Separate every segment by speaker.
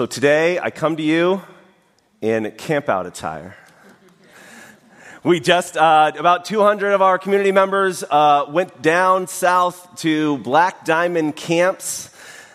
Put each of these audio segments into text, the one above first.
Speaker 1: So today I come to you in campout attire. We just, uh, about 200 of our community members uh, went down south to Black Diamond Camps.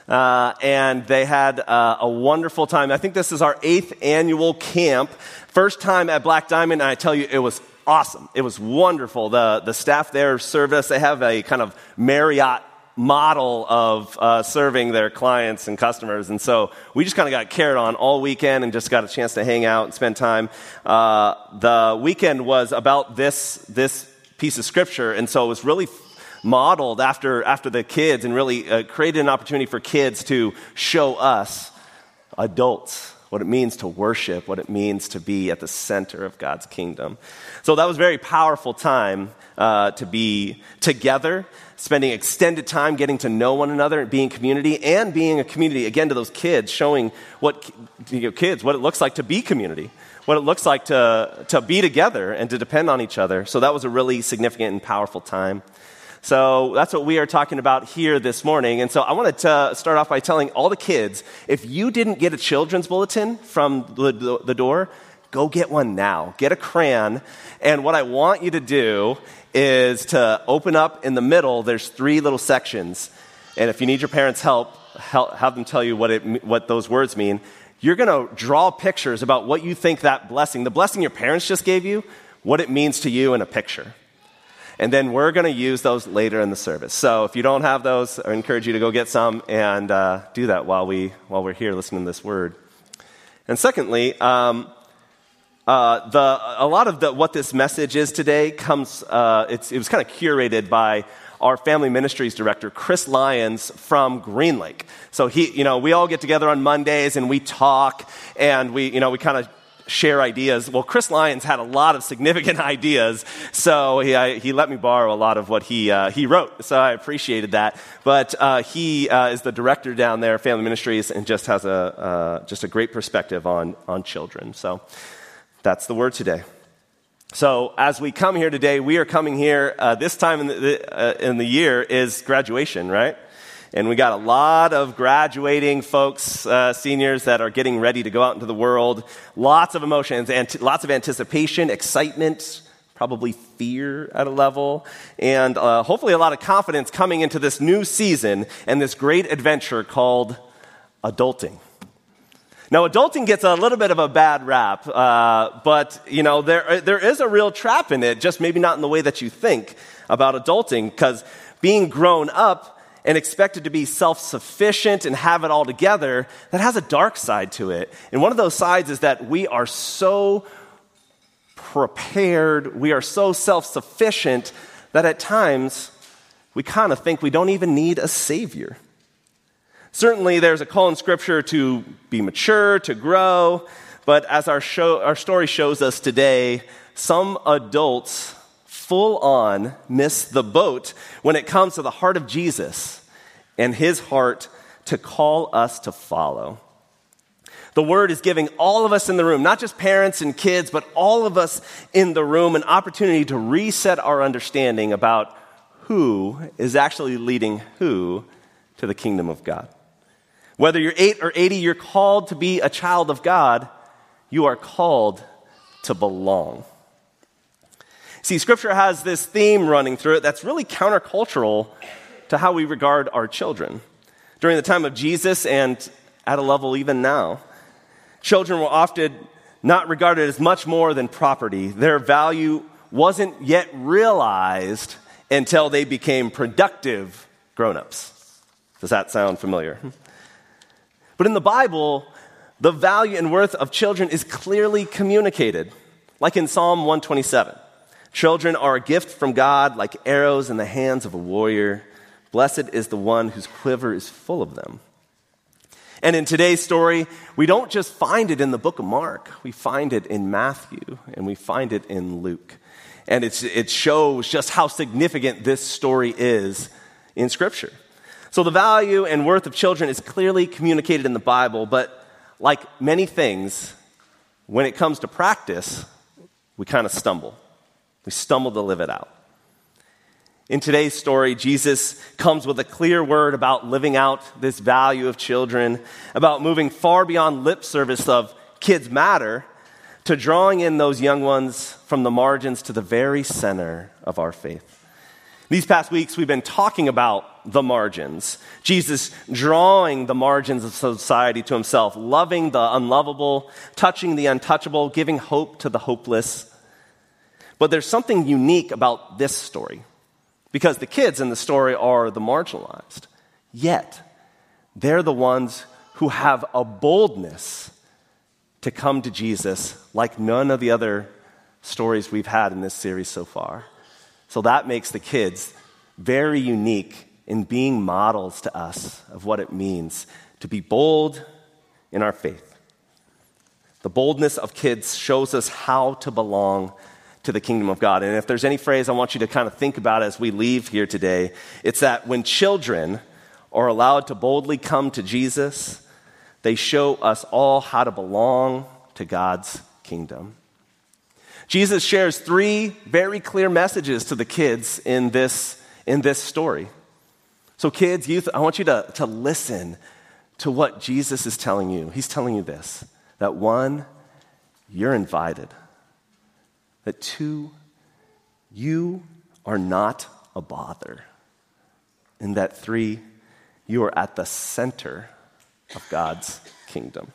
Speaker 1: Uh, and they had uh, a wonderful time. I think this is our eighth annual camp. First time at Black Diamond, and I tell you, it was awesome. It was wonderful. The, the staff there served us. They have a kind of Marriott model of uh, serving their clients and customers. And so we just kind of got carried on all weekend and just got a chance to hang out and spend time. Uh, the weekend was about this, this piece of scripture. And so it was really modeled after, after the kids and really uh, created an opportunity for kids to show us, adults, what it means to worship, what it means to be at the center of God's kingdom. So that was a very powerful time uh, to be together spending extended time getting to know one another, being community, and being a community, again, to those kids, showing what, you know, kids, what it looks like to be community, what it looks like to, to be together and to depend on each other. So that was a really significant and powerful time. So that's what we are talking about here this morning. And so I wanted to start off by telling all the kids if you didn't get a children's bulletin from the, the, door, go get one now. Get a crayon. And what I want you to do is to open up in the middle, there's three little sections. And if you need your parents' help, help have them tell you what, it, what those words mean. You're going to draw pictures about what you think that blessing, the blessing your parents just gave you, what it means to you in a picture. And then we're going to use those later in the service. So if you don't have those, I encourage you to go get some and uh, do that while, we, while we're here listening to this word. And secondly, um, uh, the, a lot of the, what this message is today comes, uh, it was kind of curated by our family ministries director, Chris Lyons from Green Lake. So he, you know, we all get together on Mondays and we talk and we, you know, we kind of share ideas. Well, Chris Lyons had a lot of significant ideas, so he, I, he let me borrow a lot of what he, uh, he wrote. So I appreciated that. But uh, he uh, is the director down there, Family Ministries, and just has a, uh, just a great perspective on, on children. So that's the word today. So, as we come here today, we are coming here, uh, this time in the, uh, in the year is graduation, right? And we got a lot of graduating folks, uh, seniors that are getting ready to go out into the world. Lots of emotions, and lots of anticipation, excitement, probably fear at a level, and uh, hopefully a lot of confidence coming into this new season and this great adventure called adulting. Now, adulting gets a little bit of a bad rap, uh, but you know there there is a real trap in it. Just maybe not in the way that you think about adulting, because being grown up and expected to be self sufficient and have it all together, that has a dark side to it. And one of those sides is that we are so prepared, we are so self sufficient that at times we kind of think we don't even need a savior. Certainly, there's a call in Scripture to be mature, to grow, but as our, show, our story shows us today, some adults full on miss the boat when it comes to the heart of Jesus and his heart to call us to follow. The word is giving all of us in the room, not just parents and kids, but all of us in the room, an opportunity to reset our understanding about who is actually leading who to the kingdom of God. Whether you're 8 or 80, you're called to be a child of God. You are called to belong. See, Scripture has this theme running through it that's really countercultural to how we regard our children. During the time of Jesus and at a level even now, children were often not regarded as much more than property. Their value wasn't yet realized until they became productive grown ups. Does that sound familiar? But in the Bible, the value and worth of children is clearly communicated, like in Psalm 127. Children are a gift from God, like arrows in the hands of a warrior. Blessed is the one whose quiver is full of them. And in today's story, we don't just find it in the book of Mark, we find it in Matthew and we find it in Luke. And it shows just how significant this story is in Scripture. So the value and worth of children is clearly communicated in the Bible, but like many things, when it comes to practice, we kind of stumble. We stumble to live it out. In today's story, Jesus comes with a clear word about living out this value of children, about moving far beyond lip service of kids matter to drawing in those young ones from the margins to the very center of our faith. These past weeks, we've been talking about the margins. Jesus drawing the margins of society to himself, loving the unlovable, touching the untouchable, giving hope to the hopeless. But there's something unique about this story because the kids in the story are the marginalized. Yet, they're the ones who have a boldness to come to Jesus like none of the other stories we've had in this series so far. So that makes the kids very unique in being models to us of what it means to be bold in our faith. The boldness of kids shows us how to belong to the kingdom of God. And if there's any phrase I want you to kind of think about as we leave here today, it's that when children are allowed to boldly come to Jesus, they show us all how to belong to God's kingdom. Jesus shares three very clear messages to the kids in this, in this story. So, kids, youth, I want you to, to listen to what Jesus is telling you. He's telling you this that one, you're invited. That two, you are not a bother. And that three, you are at the center of God's kingdom.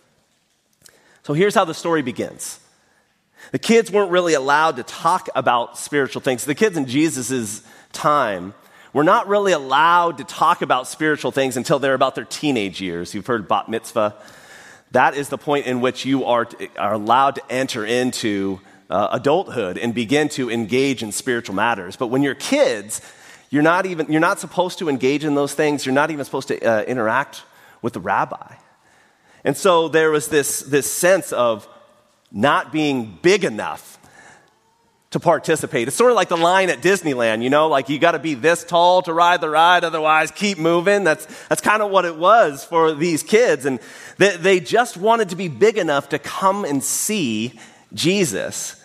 Speaker 1: So here's how the story begins. The kids weren't really allowed to talk about spiritual things. The kids in Jesus' time were not really allowed to talk about spiritual things until they're about their teenage years. You've heard bat mitzvah. That is the point in which you are, are allowed to enter into uh, adulthood and begin to engage in spiritual matters. But when you're kids, you're not even you're not supposed to engage in those things. You're not even supposed to uh, interact with the rabbi. And so there was this, this sense of not being big enough to participate. It's sort of like the line at Disneyland, you know, like you got to be this tall to ride the ride, otherwise keep moving. That's, that's kind of what it was for these kids. And they, they just wanted to be big enough to come and see Jesus.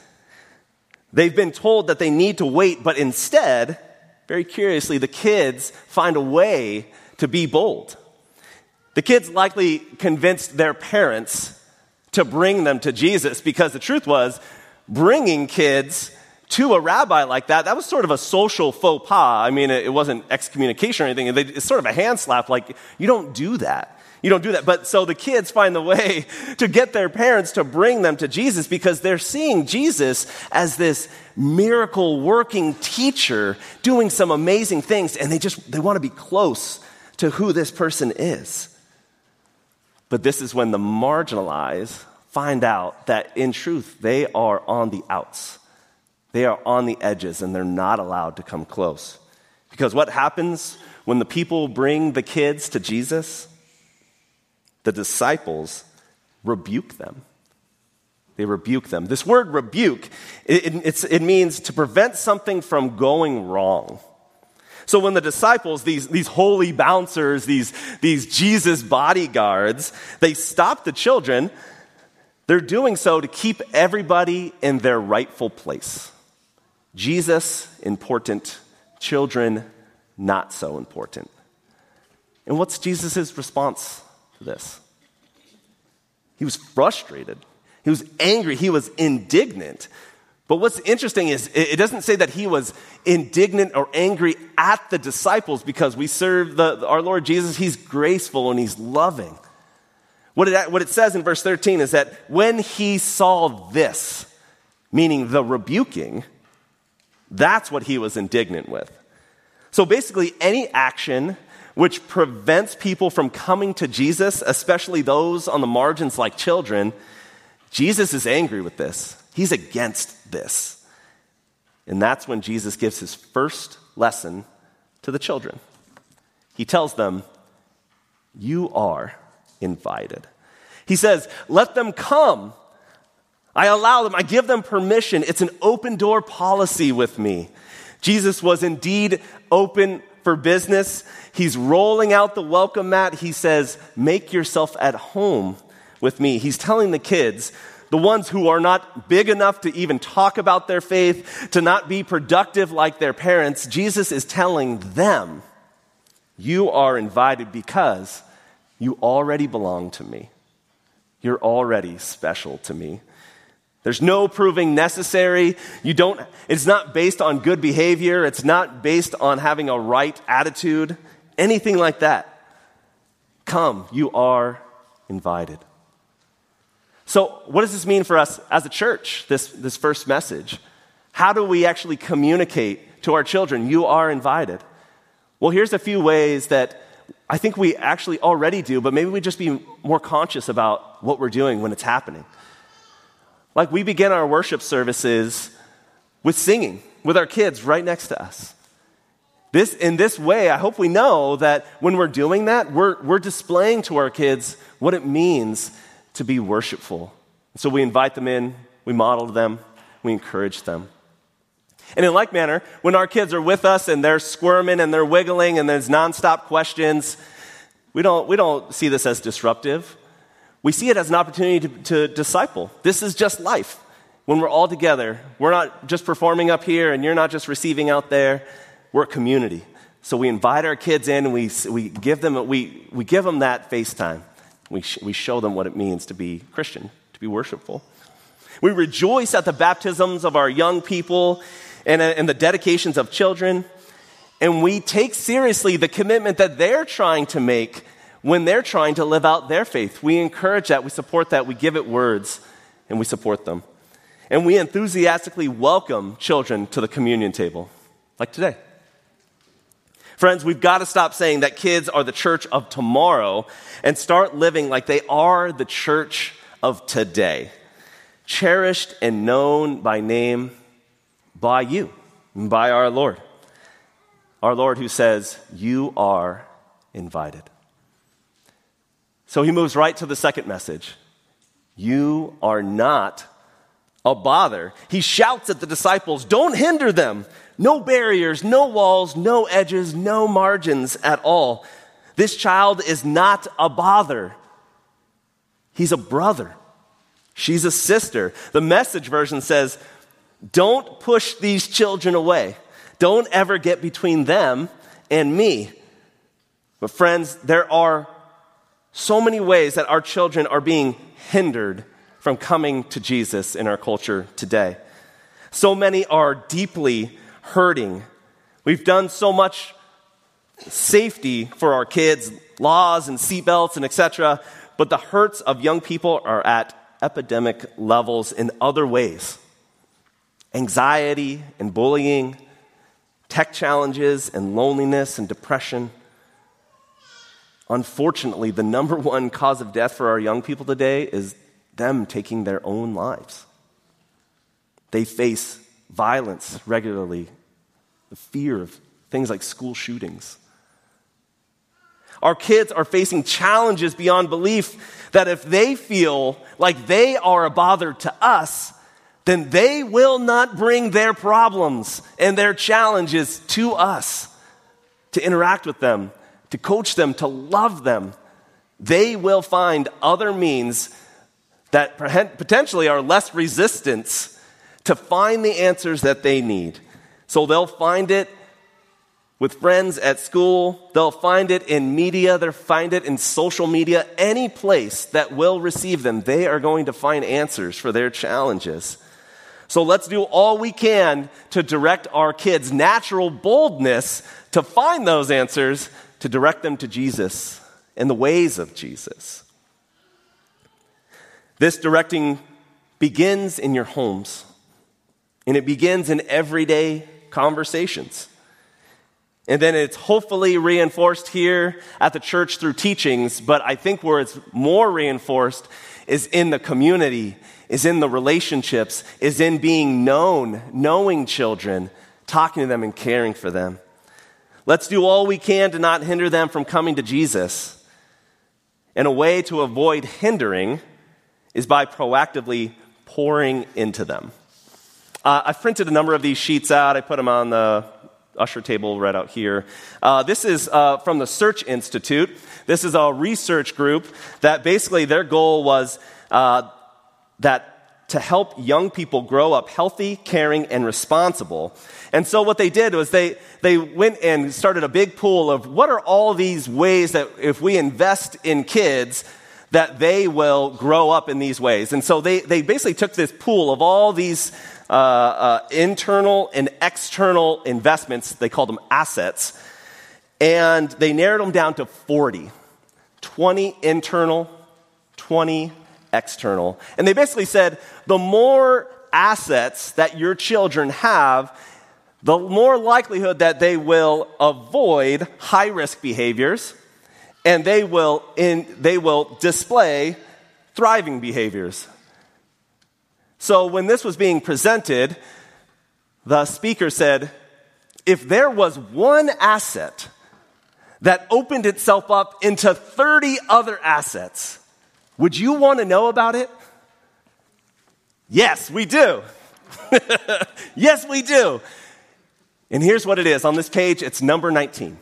Speaker 1: They've been told that they need to wait, but instead, very curiously, the kids find a way to be bold. The kids likely convinced their parents to bring them to Jesus because the truth was, bringing kids to a rabbi like that, that was sort of a social faux pas. I mean, it wasn't excommunication or anything. It's sort of a hand slap, like, you don't do that. You don't do that. But so the kids find the way to get their parents to bring them to Jesus because they're seeing Jesus as this miracle working teacher doing some amazing things and they just they want to be close to who this person is. But this is when the marginalized find out that in truth they are on the outs. They are on the edges and they're not allowed to come close. Because what happens when the people bring the kids to Jesus? The disciples rebuke them. They rebuke them. This word rebuke, it, it, means to prevent something from going wrong. So when the disciples, these, these holy bouncers, these, these Jesus bodyguards, they stop the children, they're doing so to keep everybody in their rightful place. Jesus, important. Children, not so important. And what's Jesus' response this. He was frustrated. He was angry. He was indignant. But what's interesting is it doesn't say that he was indignant or angry at the disciples because we serve the, our Lord Jesus. He's graceful and he's loving. What it, what it says in verse 13 is that when he saw this, meaning the rebuking, that's what he was indignant with. So basically, any action which prevents people from coming to Jesus, especially those on the margins like children, Jesus is angry with this. He's against this. And that's when Jesus gives his first lesson to the children. He tells them, You are invited. He says, Let them come. I allow them, I give them permission. It's an open door policy with me. Jesus was indeed open for business. He's rolling out the welcome mat. He says, Make yourself at home with me. He's telling the kids, the ones who are not big enough to even talk about their faith, to not be productive like their parents, Jesus is telling them, You are invited because you already belong to me. You're already special to me. There's no proving necessary. You don't, it's not based on good behavior. It's not based on having a right attitude, anything like that. Come, you are invited. So, what does this mean for us as a church, this, this first message? How do we actually communicate to our children, you are invited? Well, here's a few ways that I think we actually already do, but maybe we just be more conscious about what we're doing when it's happening. Like we begin our worship services with singing with our kids right next to us. This, in this way, I hope we know that when we're doing that, we're, we're displaying to our kids what it means to be worshipful. So we invite them in, we model them, we encourage them. And in like manner, when our kids are with us and they're squirming and they're wiggling and there's nonstop questions, we don't, we don't see this as disruptive. We see it as an opportunity to, to disciple. This is just life. When we're all together, we're not just performing up here and you're not just receiving out there. We're a community. So we invite our kids in and we, we, give, them, we, we give them that FaceTime. We, sh- we show them what it means to be Christian, to be worshipful. We rejoice at the baptisms of our young people and, uh, and the dedications of children. And we take seriously the commitment that they're trying to make when they're trying to live out their faith. We encourage that, we support that, we give it words, and we support them. And we enthusiastically welcome children to the communion table, like today. Friends, we've got to stop saying that kids are the church of tomorrow and start living like they are the church of today, cherished and known by name by you, by our Lord. Our Lord who says, You are invited. So he moves right to the second message You are not a bother. He shouts at the disciples, Don't hinder them. No barriers, no walls, no edges, no margins at all. This child is not a bother. He's a brother. She's a sister. The message version says, Don't push these children away. Don't ever get between them and me. But, friends, there are so many ways that our children are being hindered from coming to Jesus in our culture today. So many are deeply hurting. We've done so much safety for our kids, laws and seatbelts and etc., but the hurts of young people are at epidemic levels in other ways. Anxiety and bullying, tech challenges and loneliness and depression Unfortunately, the number one cause of death for our young people today is them taking their own lives. They face violence regularly, the fear of things like school shootings. Our kids are facing challenges beyond belief that if they feel like they are a bother to us, then they will not bring their problems and their challenges to us to interact with them to coach them, to love them, they will find other means that potentially are less resistance to find the answers that they need. So they'll find it with friends at school, they'll find it in media, they'll find it in social media, any place that will receive them. They are going to find answers for their challenges. So let's do all we can to direct our kids' natural boldness to find those answers to direct them to Jesus and the ways of Jesus. This directing begins in your homes, and it begins in everyday conversations. And then it's hopefully reinforced here at the church through teachings, but I think where it's more reinforced is in the community, is in the relationships, is in being known, knowing children, talking to them and caring for them. Let's do all we can to not hinder them from coming to Jesus. And a way to avoid hindering is by proactively pouring into them. Uh, I've printed a number of these sheets out. I put them on the usher table right out here. Uh, this is uh, from the Search Institute. This is a research group that basically their goal was uh, that to help young people grow up healthy, caring, and responsible. And so what they did was they, they went and started a big pool of what are all these ways that if we invest in kids, that they will grow up in these ways. And so they, they basically took this pool of all these uh, uh, internal and external investments, they called them assets, and they narrowed them down to 40 20 internal, 20 external. And they basically said the more assets that your children have, the more likelihood that they will avoid high risk behaviors and they will, in, they will display thriving behaviors. So when this was being presented, the speaker said, if there was one asset that opened itself up into 30 other assets, would you want to know about it? Yes, we do. yes, we do. And here's what it is on this page it's number 19.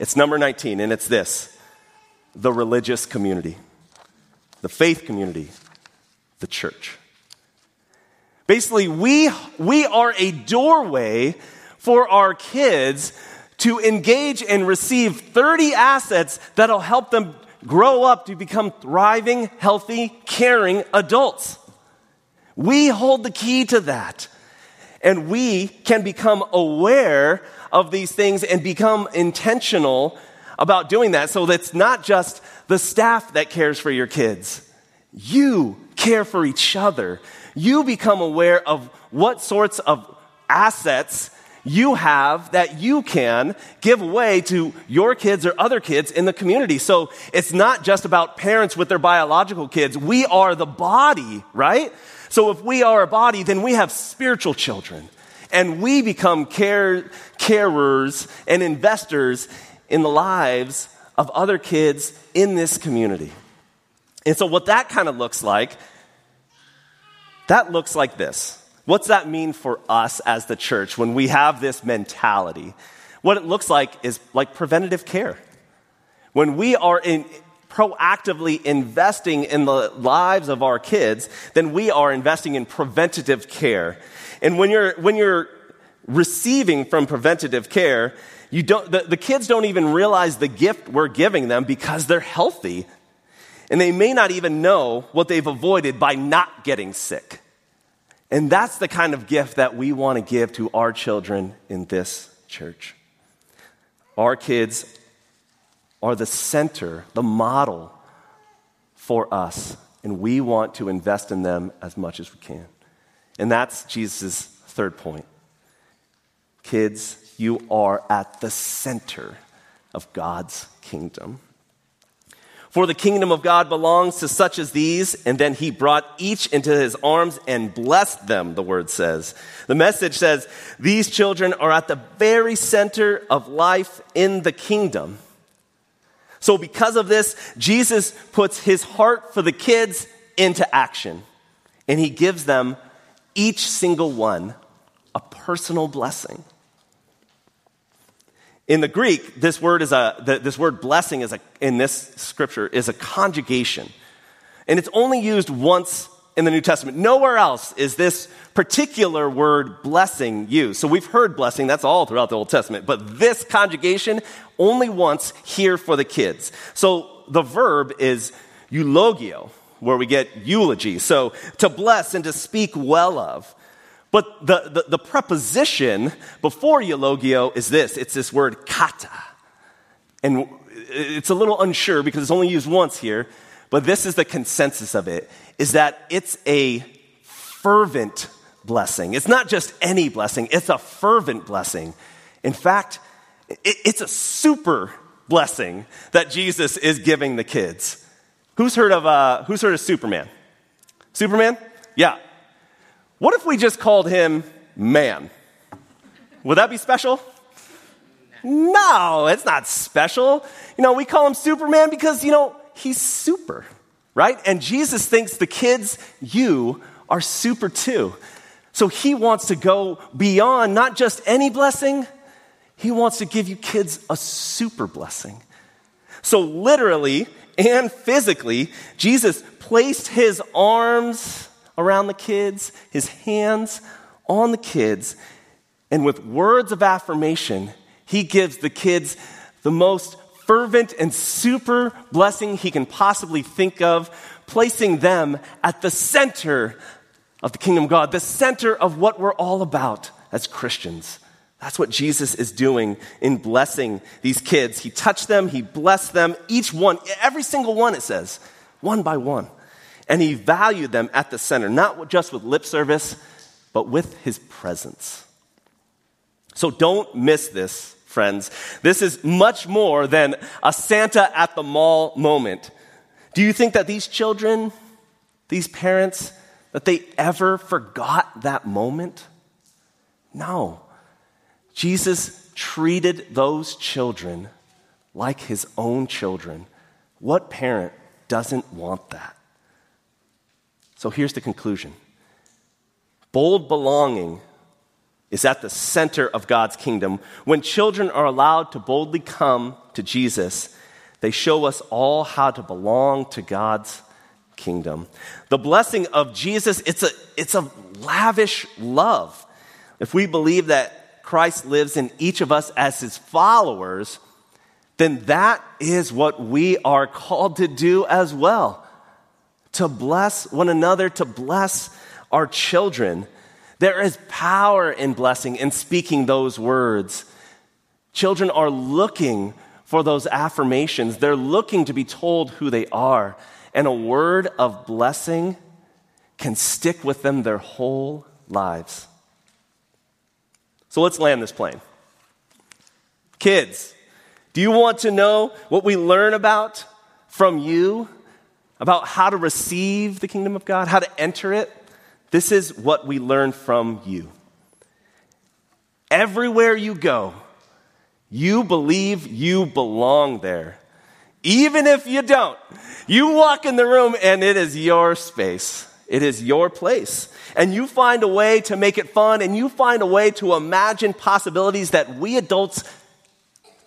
Speaker 1: It's number 19, and it's this the religious community, the faith community, the church. Basically, we, we are a doorway for our kids to engage and receive 30 assets that'll help them grow up to become thriving, healthy, caring adults. We hold the key to that. And we can become aware of these things and become intentional about doing that. So that's not just the staff that cares for your kids. You care for each other. You become aware of what sorts of assets you have that you can give away to your kids or other kids in the community. So it's not just about parents with their biological kids. We are the body, right? So if we are a body, then we have spiritual children. And we become care, carers and investors in the lives of other kids in this community. And so what that kind of looks like, that looks like this. What's that mean for us as the church when we have this mentality? What it looks like is like preventative care. When we are in, proactively investing in the lives of our kids, then we are investing in preventative care. And when you're, when you're receiving from preventative care, you don't, the, the kids don't even realize the gift we're giving them because they're healthy. And they may not even know what they've avoided by not getting sick. And that's the kind of gift that we want to give to our children in this church. Our kids are the center, the model for us, and we want to invest in them as much as we can. And that's Jesus' third point. Kids, you are at the center of God's kingdom. For the kingdom of God belongs to such as these. And then he brought each into his arms and blessed them, the word says. The message says, These children are at the very center of life in the kingdom. So, because of this, Jesus puts his heart for the kids into action. And he gives them, each single one, a personal blessing. In the Greek, this word is a, this word blessing is a, in this scripture is a conjugation. And it's only used once in the New Testament. Nowhere else is this particular word blessing used. So we've heard blessing, that's all throughout the Old Testament. But this conjugation, only once here for the kids. So the verb is eulogio, where we get eulogy. So to bless and to speak well of. But the, the, the preposition before eulogio is this it's this word kata. And it's a little unsure because it's only used once here, but this is the consensus of it is that it's a fervent blessing. It's not just any blessing, it's a fervent blessing. In fact, it's a super blessing that Jesus is giving the kids. Who's heard of, uh, who's heard of Superman? Superman? Yeah, what if we just called him man? Would that be special? No, it's not special. You know, we call him Superman because, you know, he's super, right? And Jesus thinks the kids, you, are super too. So he wants to go beyond not just any blessing, he wants to give you kids a super blessing. So, literally and physically, Jesus placed his arms around the kids, his hands on the kids, and with words of affirmation, he gives the kids the most fervent and super blessing he can possibly think of, placing them at the center of the kingdom of God, the center of what we're all about as Christians. That's what Jesus is doing in blessing these kids. He touched them, he blessed them, each one, every single one, it says, one by one. And he valued them at the center, not just with lip service, but with his presence. So don't miss this, friends. This is much more than a Santa at the mall moment. Do you think that these children, these parents, that they ever forgot that moment? No. Jesus treated those children like his own children. What parent doesn't want that? So here's the conclusion bold belonging is at the center of God's kingdom. When children are allowed to boldly come to Jesus, they show us all how to belong to God's kingdom. The blessing of Jesus, it's a, it's a lavish love. If we believe that Christ lives in each of us as his followers, then that is what we are called to do as well. To bless one another, to bless our children. There is power in blessing, and speaking those words. Children are looking for those affirmations, they're looking to be told who they are. And a word of blessing can stick with them their whole lives. So let's land this plane. Kids, do you want to know what we learn about from you? About how to receive the kingdom of God, how to enter it? This is what we learn from you. Everywhere you go, you believe you belong there. Even if you don't, you walk in the room and it is your space. It is your place. And you find a way to make it fun and you find a way to imagine possibilities that we adults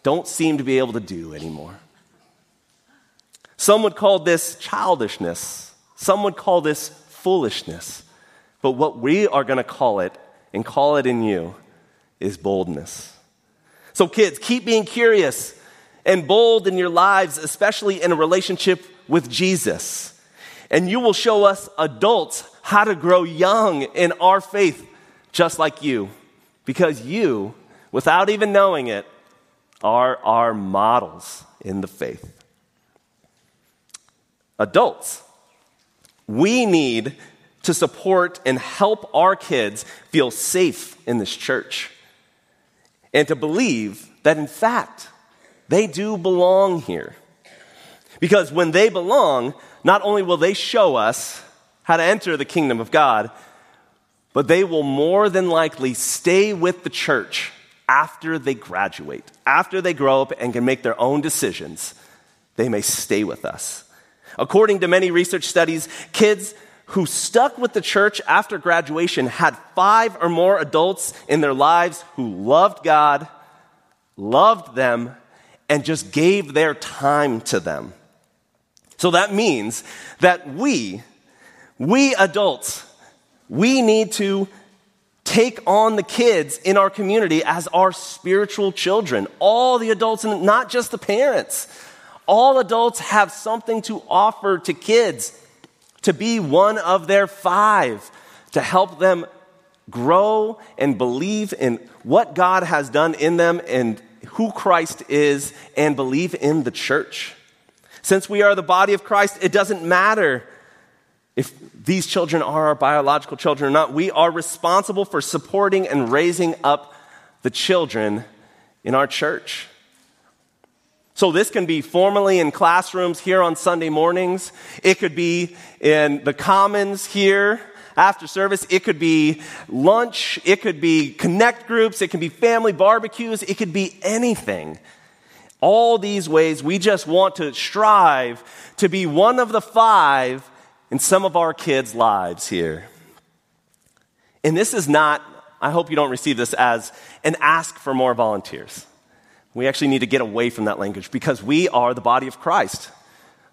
Speaker 1: don't seem to be able to do anymore. Some would call this childishness. Some would call this foolishness. But what we are going to call it and call it in you is boldness. So, kids, keep being curious and bold in your lives, especially in a relationship with Jesus and you will show us adults how to grow young in our faith, just like you. Because you, without even knowing it, are our models in the faith. Adults, we need to support and help our kids feel safe in this church and to believe that, in fact, they do belong here. Because when they belong, not only will they show us how to enter the kingdom of God, but they will more than likely stay with the church after they graduate, after they grow up and can make their own decisions. They may stay with us. According to many research studies, kids who stuck with the church after graduation had five or more adults in their lives who loved God, loved them, and just gave their time to them. So that means that we, we adults, we need to take on the kids in our community as our spiritual children. All the adults, and not just the parents. All adults have something to offer to kids to be one of their five, to help them grow and believe in what God has done in them and who Christ is and believe in the church. Since we are the body of Christ, it doesn't matter if these children are our biological children or not. We are responsible for supporting and raising up the children in our church. So, this can be formally in classrooms here on Sunday mornings. It could be in the commons here after service. It could be lunch. It could be connect groups. It can be family barbecues. It could be anything. All these ways, we just want to strive to be one of the five in some of our kids' lives here. And this is not, I hope you don't receive this as an ask for more volunteers. We actually need to get away from that language because we are the body of Christ.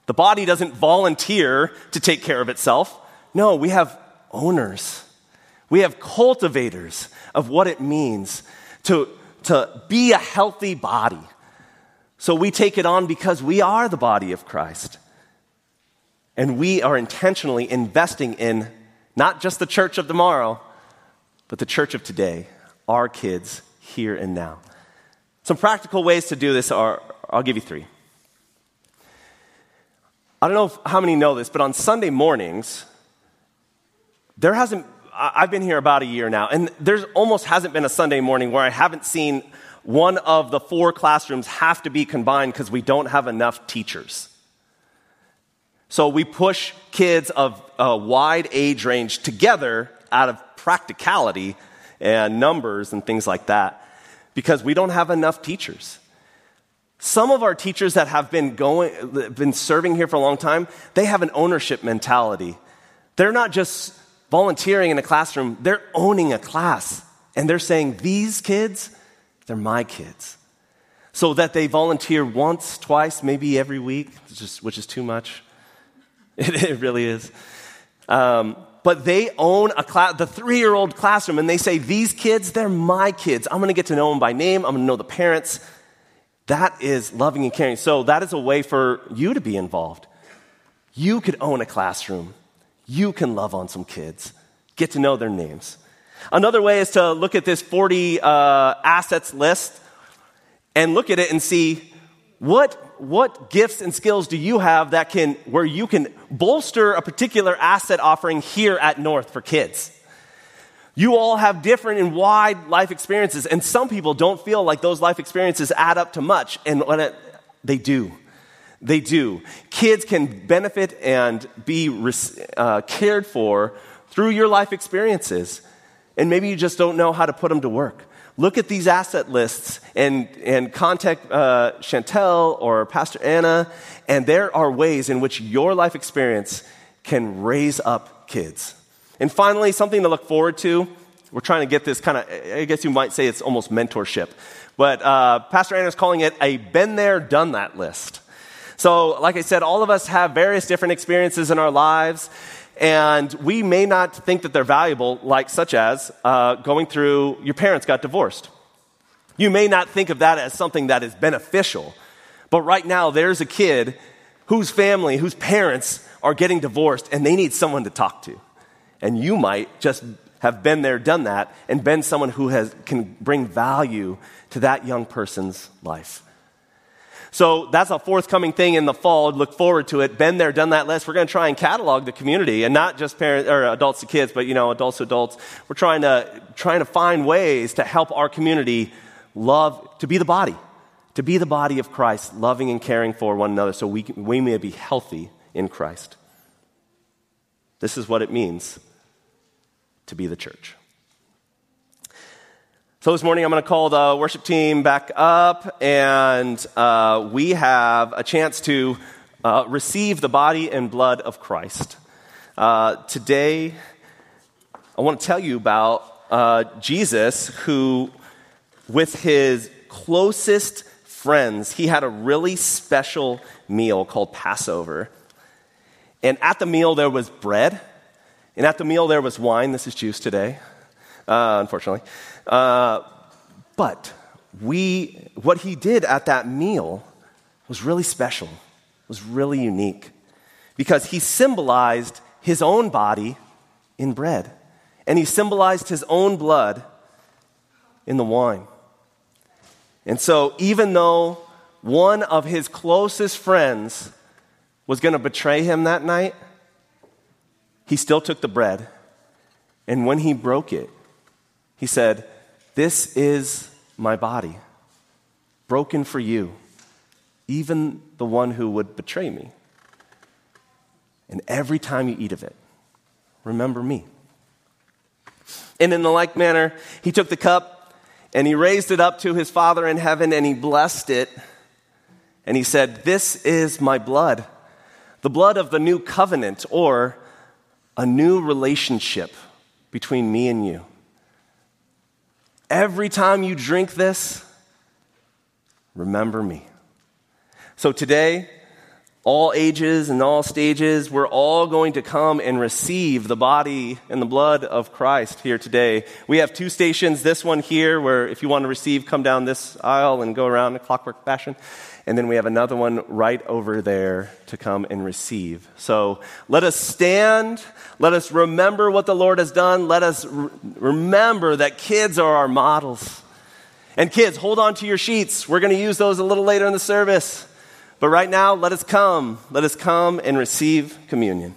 Speaker 1: The body doesn't volunteer to take care of itself. No, we have owners. We have cultivators of what it means to, to be a healthy body. So we take it on because we are the body of Christ. And we are intentionally investing in not just the church of tomorrow, but the church of today, our kids here and now. Some practical ways to do this are I'll give you three. I don't know how many know this, but on Sunday mornings, there hasn't, I've been here about a year now, and there's almost hasn't been a Sunday morning where I haven't seen one of the four classrooms have to be combined because we don't have enough teachers. So we push kids of a wide age range together out of practicality and numbers and things like that because we don't have enough teachers. Some of our teachers that have been going been serving here for a long time, they have an ownership mentality. They're not just volunteering in a classroom, they're owning a class. And they're saying, These kids, they're my kids. So that they volunteer once, twice, maybe every week, which is too much. It, it really is. Um, but they own a the three year old classroom, and they say, These kids, they're my kids. I'm going to get to know them by name, I'm going to know the parents. That is loving and caring. So, that is a way for you to be involved. You could own a classroom, you can love on some kids, get to know their names. Another way is to look at this 40 uh, assets list and look at it and see what what gifts and skills do you have that can, where you can bolster a particular asset offering here at North for kids? You all have different and wide life experiences, and some people don't feel like those life experiences add up to much, and it, they do. They do. Kids can benefit and be uh, cared for through your life experiences, and maybe you just don't know how to put them to work look at these asset lists and, and contact uh, Chantel or Pastor Anna, and there are ways in which your life experience can raise up kids. And finally, something to look forward to. We're trying to get this kind of, I guess you might say it's almost mentorship. But uh, Pastor Anna is calling it a been there, done that list. So, like I said, all of us have various different experiences in our lives and we may not think that they're valuable, like such as uh, going through your parents got divorced. You may not think of that as something that is beneficial, but right now there's a kid whose family, whose parents are getting divorced, and they need someone to talk to. And you might just have been there, done that, and been someone who has, can bring value to that young person's life. So that's a forthcoming thing in the fall. Look forward to it. Been there, done that list. We're going to try and catalog the community and not just parents or adults to kids, but you know, adults to adults. We're trying to trying to find ways to help our community love to be the body, to be the body of Christ, loving and caring for one another, so we we may be healthy in Christ. This is what it means to be the church. So this morning I'm going to call the worship team back up, and uh, we have a chance to uh, receive the body and blood of Christ. Uh, today, I want to tell you about uh, Jesus, who, with his closest friends, he had a really special meal called Passover. And at the meal, there was bread, and at the meal, there was wine. This is juice today, uh, unfortunately. Uh, but we, what he did at that meal was really special, was really unique, because he symbolized his own body in bread, and he symbolized his own blood in the wine. And so, even though one of his closest friends was going to betray him that night, he still took the bread. And when he broke it, he said, this is my body, broken for you, even the one who would betray me. And every time you eat of it, remember me. And in the like manner, he took the cup and he raised it up to his Father in heaven and he blessed it. And he said, This is my blood, the blood of the new covenant or a new relationship between me and you. Every time you drink this, remember me. So today, all ages and all stages, we're all going to come and receive the body and the blood of Christ here today. We have two stations, this one here, where if you want to receive, come down this aisle and go around in clockwork fashion. And then we have another one right over there to come and receive. So let us stand. Let us remember what the Lord has done. Let us re- remember that kids are our models. And kids, hold on to your sheets. We're going to use those a little later in the service. But right now, let us come. Let us come and receive communion.